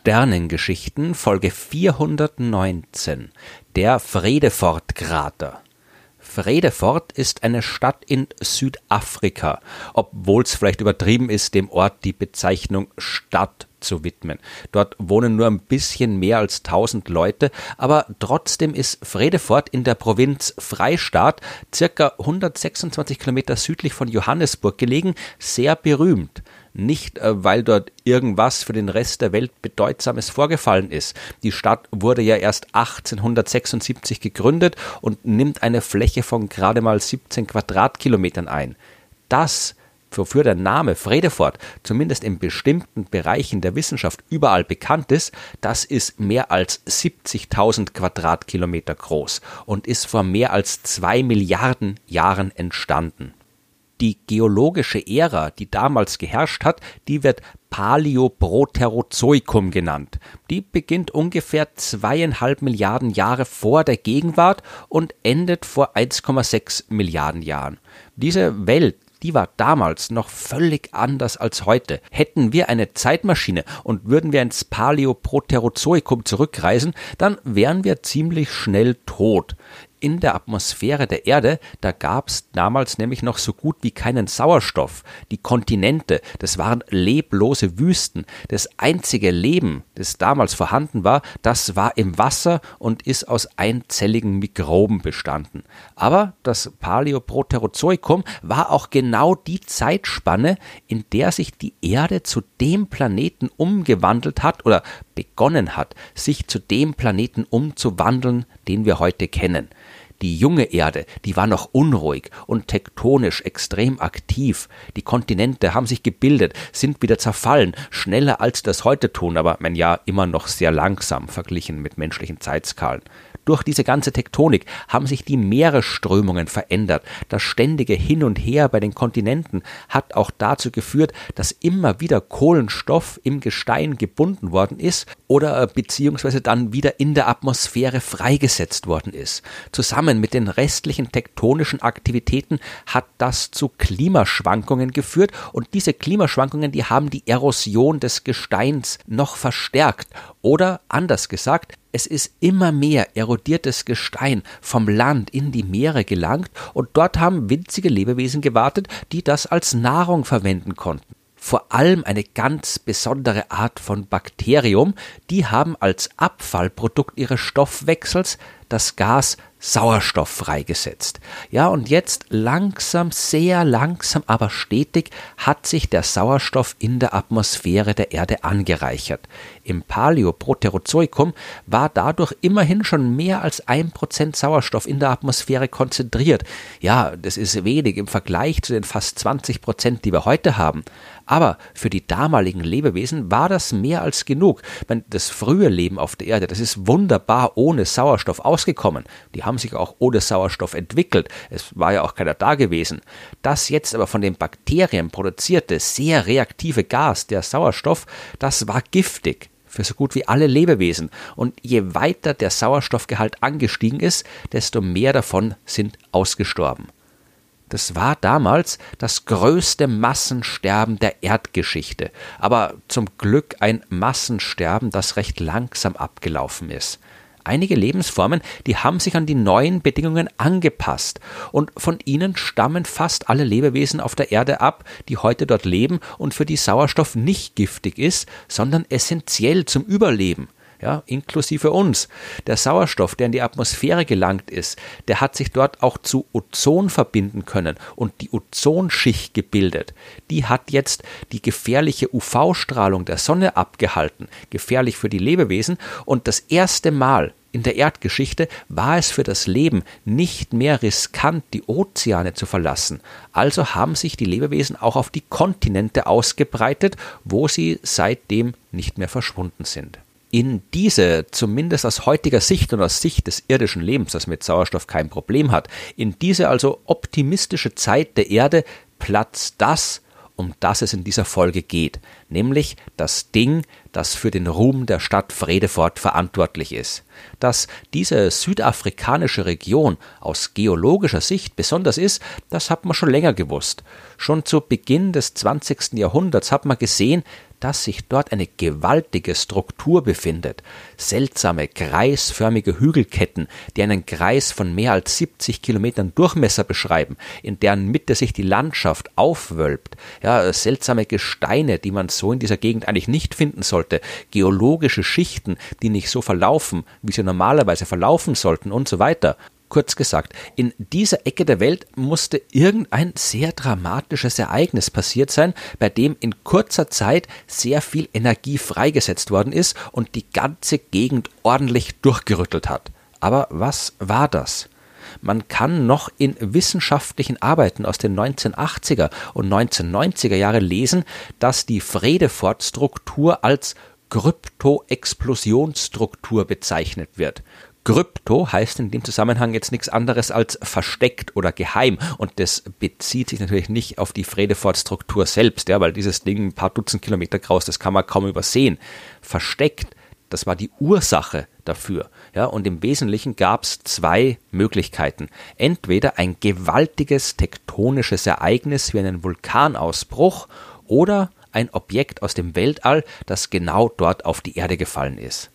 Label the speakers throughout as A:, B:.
A: Sternengeschichten Folge 419 Der Vredefort-Krater Vredefort ist eine Stadt in Südafrika, obwohl es vielleicht übertrieben ist, dem Ort die Bezeichnung Stadt zu widmen. Dort wohnen nur ein bisschen mehr als 1000 Leute, aber trotzdem ist Vredefort in der Provinz Freistaat, circa 126 Kilometer südlich von Johannesburg gelegen, sehr berühmt nicht äh, weil dort irgendwas für den Rest der Welt Bedeutsames vorgefallen ist. Die Stadt wurde ja erst 1876 gegründet und nimmt eine Fläche von gerade mal 17 Quadratkilometern ein. Das wofür der Name Fredefort zumindest in bestimmten Bereichen der Wissenschaft überall bekannt ist, das ist mehr als 70.000 Quadratkilometer groß und ist vor mehr als zwei Milliarden Jahren entstanden die geologische Ära, die damals geherrscht hat, die wird Paläoproterozoikum genannt. Die beginnt ungefähr zweieinhalb Milliarden Jahre vor der Gegenwart und endet vor 1,6 Milliarden Jahren. Diese Welt, die war damals noch völlig anders als heute. Hätten wir eine Zeitmaschine und würden wir ins Paläoproterozoikum zurückreisen, dann wären wir ziemlich schnell tot in der Atmosphäre der Erde, da gab es damals nämlich noch so gut wie keinen Sauerstoff. Die Kontinente, das waren leblose Wüsten. Das einzige Leben, das damals vorhanden war, das war im Wasser und ist aus einzelligen Mikroben bestanden. Aber das Paläoproterozoikum war auch genau die Zeitspanne, in der sich die Erde zu dem Planeten umgewandelt hat oder begonnen hat, sich zu dem Planeten umzuwandeln, den wir heute kennen. Die junge Erde, die war noch unruhig und tektonisch extrem aktiv. Die Kontinente haben sich gebildet, sind wieder zerfallen, schneller als das heute tun, aber mein ja immer noch sehr langsam verglichen mit menschlichen Zeitskalen. Durch diese ganze Tektonik haben sich die Meeresströmungen verändert. Das ständige Hin und Her bei den Kontinenten hat auch dazu geführt, dass immer wieder Kohlenstoff im Gestein gebunden worden ist oder äh, beziehungsweise dann wieder in der Atmosphäre freigesetzt worden ist. Zusammen mit den restlichen tektonischen Aktivitäten hat das zu Klimaschwankungen geführt und diese Klimaschwankungen, die haben die Erosion des Gesteins noch verstärkt oder anders gesagt, es ist immer mehr erodiertes Gestein vom Land in die Meere gelangt und dort haben winzige Lebewesen gewartet, die das als Nahrung verwenden konnten. Vor allem eine ganz besondere Art von Bakterium, die haben als Abfallprodukt ihres Stoffwechsels das Gas Sauerstoff freigesetzt. Ja, und jetzt langsam, sehr langsam, aber stetig hat sich der Sauerstoff in der Atmosphäre der Erde angereichert. Im Paläoproterozoikum war dadurch immerhin schon mehr als ein Prozent Sauerstoff in der Atmosphäre konzentriert. Ja, das ist wenig im Vergleich zu den fast 20 Prozent, die wir heute haben. Aber für die damaligen Lebewesen war das mehr als genug. Das frühe Leben auf der Erde, das ist wunderbar ohne Sauerstoff ausgekommen. Die haben sich auch ohne Sauerstoff entwickelt. Es war ja auch keiner da gewesen. Das jetzt aber von den Bakterien produzierte, sehr reaktive Gas, der Sauerstoff, das war giftig für so gut wie alle Lebewesen. Und je weiter der Sauerstoffgehalt angestiegen ist, desto mehr davon sind ausgestorben. Das war damals das größte Massensterben der Erdgeschichte, aber zum Glück ein Massensterben, das recht langsam abgelaufen ist. Einige Lebensformen, die haben sich an die neuen Bedingungen angepasst. Und von ihnen stammen fast alle Lebewesen auf der Erde ab, die heute dort leben und für die Sauerstoff nicht giftig ist, sondern essentiell zum Überleben ja, inklusive uns. Der Sauerstoff, der in die Atmosphäre gelangt ist, der hat sich dort auch zu Ozon verbinden können und die Ozonschicht gebildet. Die hat jetzt die gefährliche UV-Strahlung der Sonne abgehalten, gefährlich für die Lebewesen und das erste Mal in der Erdgeschichte war es für das Leben nicht mehr riskant, die Ozeane zu verlassen. Also haben sich die Lebewesen auch auf die Kontinente ausgebreitet, wo sie seitdem nicht mehr verschwunden sind in diese, zumindest aus heutiger Sicht und aus Sicht des irdischen Lebens, das mit Sauerstoff kein Problem hat, in diese also optimistische Zeit der Erde platzt das, um das es in dieser Folge geht, nämlich das Ding, das für den Ruhm der Stadt Vredefort verantwortlich ist. Dass diese südafrikanische Region aus geologischer Sicht besonders ist, das hat man schon länger gewusst. Schon zu Beginn des 20. Jahrhunderts hat man gesehen, dass sich dort eine gewaltige Struktur befindet. Seltsame, kreisförmige Hügelketten, die einen Kreis von mehr als 70 Kilometern Durchmesser beschreiben, in deren Mitte sich die Landschaft aufwölbt. Ja, seltsame Gesteine, die man so in dieser Gegend eigentlich nicht finden sollte. Geologische Schichten, die nicht so verlaufen, wie sie normalerweise verlaufen sollten und so weiter. Kurz gesagt, in dieser Ecke der Welt musste irgendein sehr dramatisches Ereignis passiert sein, bei dem in kurzer Zeit sehr viel Energie freigesetzt worden ist und die ganze Gegend ordentlich durchgerüttelt hat. Aber was war das? Man kann noch in wissenschaftlichen Arbeiten aus den 1980er und 1990er Jahre lesen, dass die Fredefort-Struktur als Kryptoexplosionsstruktur bezeichnet wird. Krypto heißt in dem Zusammenhang jetzt nichts anderes als versteckt oder geheim. Und das bezieht sich natürlich nicht auf die Fredefort-Struktur selbst, ja, weil dieses Ding ein paar Dutzend Kilometer groß, das kann man kaum übersehen. Versteckt, das war die Ursache dafür. Ja, und im Wesentlichen gab es zwei Möglichkeiten. Entweder ein gewaltiges tektonisches Ereignis wie einen Vulkanausbruch oder ein Objekt aus dem Weltall, das genau dort auf die Erde gefallen ist.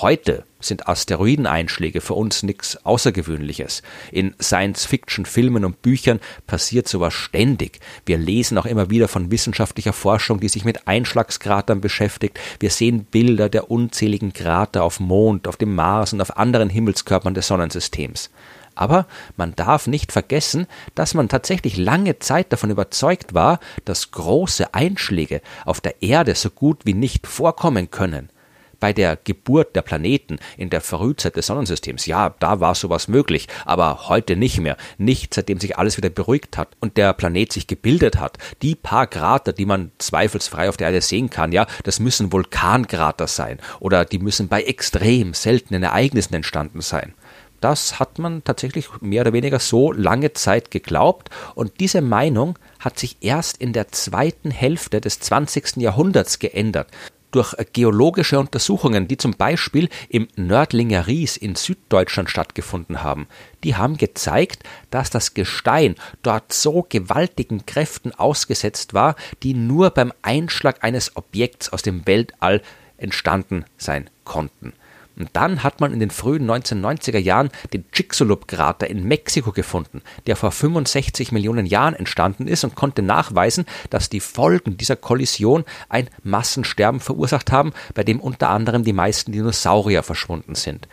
A: Heute sind Asteroideneinschläge für uns nichts Außergewöhnliches. In Science-Fiction-Filmen und Büchern passiert sowas ständig. Wir lesen auch immer wieder von wissenschaftlicher Forschung, die sich mit Einschlagskratern beschäftigt. Wir sehen Bilder der unzähligen Krater auf Mond, auf dem Mars und auf anderen Himmelskörpern des Sonnensystems. Aber man darf nicht vergessen, dass man tatsächlich lange Zeit davon überzeugt war, dass große Einschläge auf der Erde so gut wie nicht vorkommen können bei der Geburt der Planeten in der Frühzeit des Sonnensystems, ja, da war sowas möglich, aber heute nicht mehr. Nicht seitdem sich alles wieder beruhigt hat und der Planet sich gebildet hat. Die paar Krater, die man zweifelsfrei auf der Erde sehen kann, ja, das müssen Vulkankrater sein oder die müssen bei extrem seltenen Ereignissen entstanden sein. Das hat man tatsächlich mehr oder weniger so lange Zeit geglaubt und diese Meinung hat sich erst in der zweiten Hälfte des 20. Jahrhunderts geändert durch geologische Untersuchungen, die zum Beispiel im Nördlinger Ries in Süddeutschland stattgefunden haben, die haben gezeigt, dass das Gestein dort so gewaltigen Kräften ausgesetzt war, die nur beim Einschlag eines Objekts aus dem Weltall entstanden sein konnten. Und dann hat man in den frühen 1990er Jahren den Chicxulub-Krater in Mexiko gefunden, der vor 65 Millionen Jahren entstanden ist und konnte nachweisen, dass die Folgen dieser Kollision ein Massensterben verursacht haben, bei dem unter anderem die meisten Dinosaurier verschwunden sind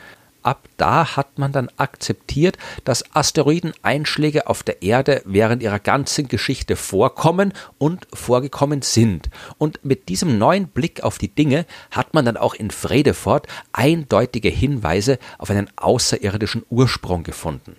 A: ab da hat man dann akzeptiert, dass Asteroideneinschläge auf der Erde während ihrer ganzen Geschichte vorkommen und vorgekommen sind. Und mit diesem neuen Blick auf die Dinge hat man dann auch in Fredefort eindeutige Hinweise auf einen außerirdischen Ursprung gefunden.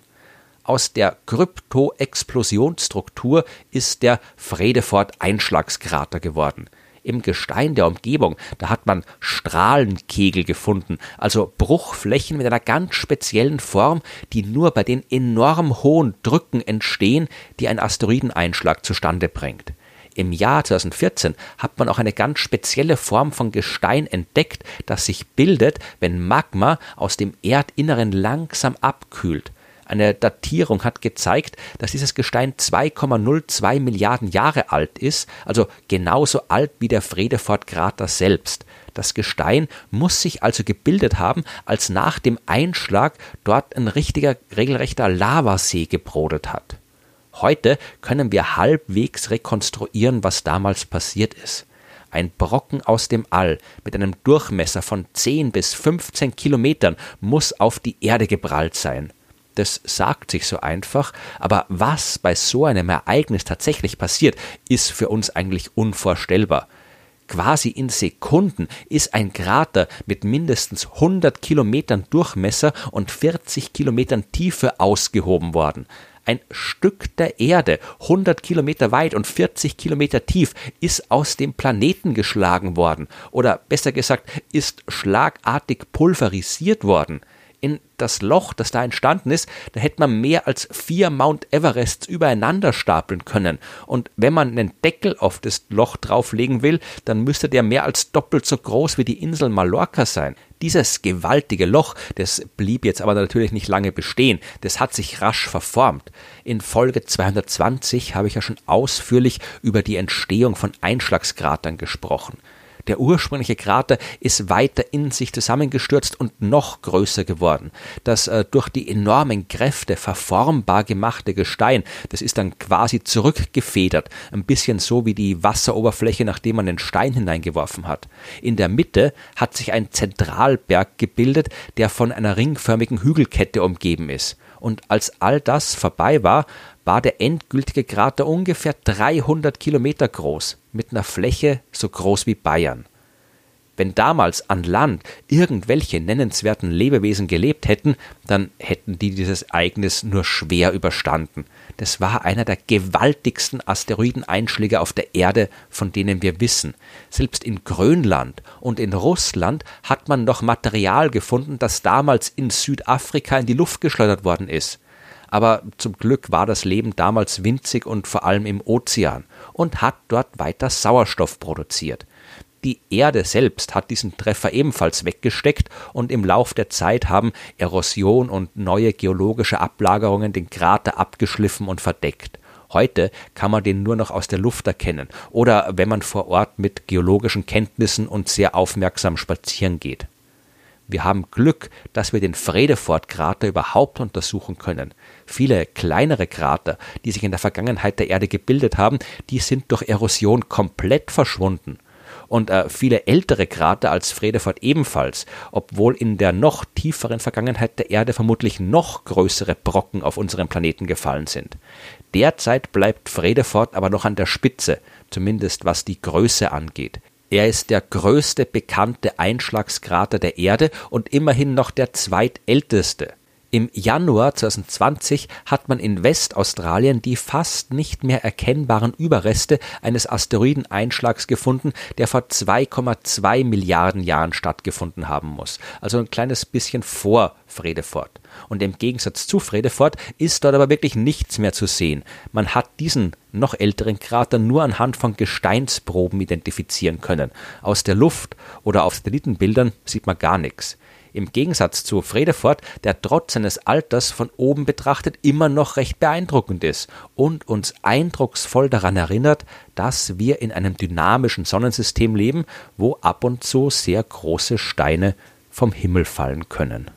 A: Aus der Kryptoexplosionsstruktur ist der Fredefort-Einschlagskrater geworden im Gestein der Umgebung, da hat man Strahlenkegel gefunden, also Bruchflächen mit einer ganz speziellen Form, die nur bei den enorm hohen Drücken entstehen, die ein Asteroideneinschlag zustande bringt. Im Jahr 2014 hat man auch eine ganz spezielle Form von Gestein entdeckt, das sich bildet, wenn Magma aus dem Erdinneren langsam abkühlt. Eine Datierung hat gezeigt, dass dieses Gestein 2,02 Milliarden Jahre alt ist, also genauso alt wie der Fredefort-Krater selbst. Das Gestein muss sich also gebildet haben, als nach dem Einschlag dort ein richtiger, regelrechter Lavasee gebrodet hat. Heute können wir halbwegs rekonstruieren, was damals passiert ist. Ein Brocken aus dem All mit einem Durchmesser von 10 bis 15 Kilometern muss auf die Erde geprallt sein das sagt sich so einfach, aber was bei so einem Ereignis tatsächlich passiert, ist für uns eigentlich unvorstellbar. Quasi in Sekunden ist ein Krater mit mindestens 100 Kilometern Durchmesser und 40 Kilometern Tiefe ausgehoben worden. Ein Stück der Erde, 100 Kilometer weit und 40 Kilometer tief, ist aus dem Planeten geschlagen worden. Oder besser gesagt, ist schlagartig pulverisiert worden in das Loch, das da entstanden ist, da hätte man mehr als vier Mount Everests übereinander stapeln können. Und wenn man einen Deckel auf das Loch drauflegen will, dann müsste der mehr als doppelt so groß wie die Insel Mallorca sein. Dieses gewaltige Loch, das blieb jetzt aber natürlich nicht lange bestehen, das hat sich rasch verformt. In Folge 220 habe ich ja schon ausführlich über die Entstehung von Einschlagskratern gesprochen. Der ursprüngliche Krater ist weiter in sich zusammengestürzt und noch größer geworden. Das äh, durch die enormen Kräfte verformbar gemachte Gestein, das ist dann quasi zurückgefedert, ein bisschen so wie die Wasseroberfläche, nachdem man den Stein hineingeworfen hat. In der Mitte hat sich ein Zentralberg gebildet, der von einer ringförmigen Hügelkette umgeben ist. Und als all das vorbei war, war der endgültige Krater ungefähr 300 Kilometer groß, mit einer Fläche so groß wie Bayern. Wenn damals an Land irgendwelche nennenswerten Lebewesen gelebt hätten, dann hätten die dieses Ereignis nur schwer überstanden. Das war einer der gewaltigsten Asteroideneinschläge auf der Erde, von denen wir wissen. Selbst in Grönland und in Russland hat man noch Material gefunden, das damals in Südafrika in die Luft geschleudert worden ist aber zum Glück war das Leben damals winzig und vor allem im Ozean und hat dort weiter Sauerstoff produziert. Die Erde selbst hat diesen Treffer ebenfalls weggesteckt und im Lauf der Zeit haben Erosion und neue geologische Ablagerungen den Krater abgeschliffen und verdeckt. Heute kann man den nur noch aus der Luft erkennen oder wenn man vor Ort mit geologischen Kenntnissen und sehr aufmerksam spazieren geht. Wir haben Glück, dass wir den Fredefort-Krater überhaupt untersuchen können. Viele kleinere Krater, die sich in der Vergangenheit der Erde gebildet haben, die sind durch Erosion komplett verschwunden. Und äh, viele ältere Krater als Fredefort ebenfalls, obwohl in der noch tieferen Vergangenheit der Erde vermutlich noch größere Brocken auf unserem Planeten gefallen sind. Derzeit bleibt Fredefort aber noch an der Spitze, zumindest was die Größe angeht. Er ist der größte bekannte Einschlagskrater der Erde und immerhin noch der zweitälteste. Im Januar 2020 hat man in Westaustralien die fast nicht mehr erkennbaren Überreste eines Asteroideneinschlags gefunden, der vor 2,2 Milliarden Jahren stattgefunden haben muss. Also ein kleines bisschen vor Fredefort. Und im Gegensatz zu Fredefort ist dort aber wirklich nichts mehr zu sehen. Man hat diesen noch älteren Krater nur anhand von Gesteinsproben identifizieren können. Aus der Luft oder auf Satellitenbildern sieht man gar nichts im Gegensatz zu Fredefort, der trotz seines Alters von oben betrachtet immer noch recht beeindruckend ist und uns eindrucksvoll daran erinnert, dass wir in einem dynamischen Sonnensystem leben, wo ab und zu sehr große Steine vom Himmel fallen können.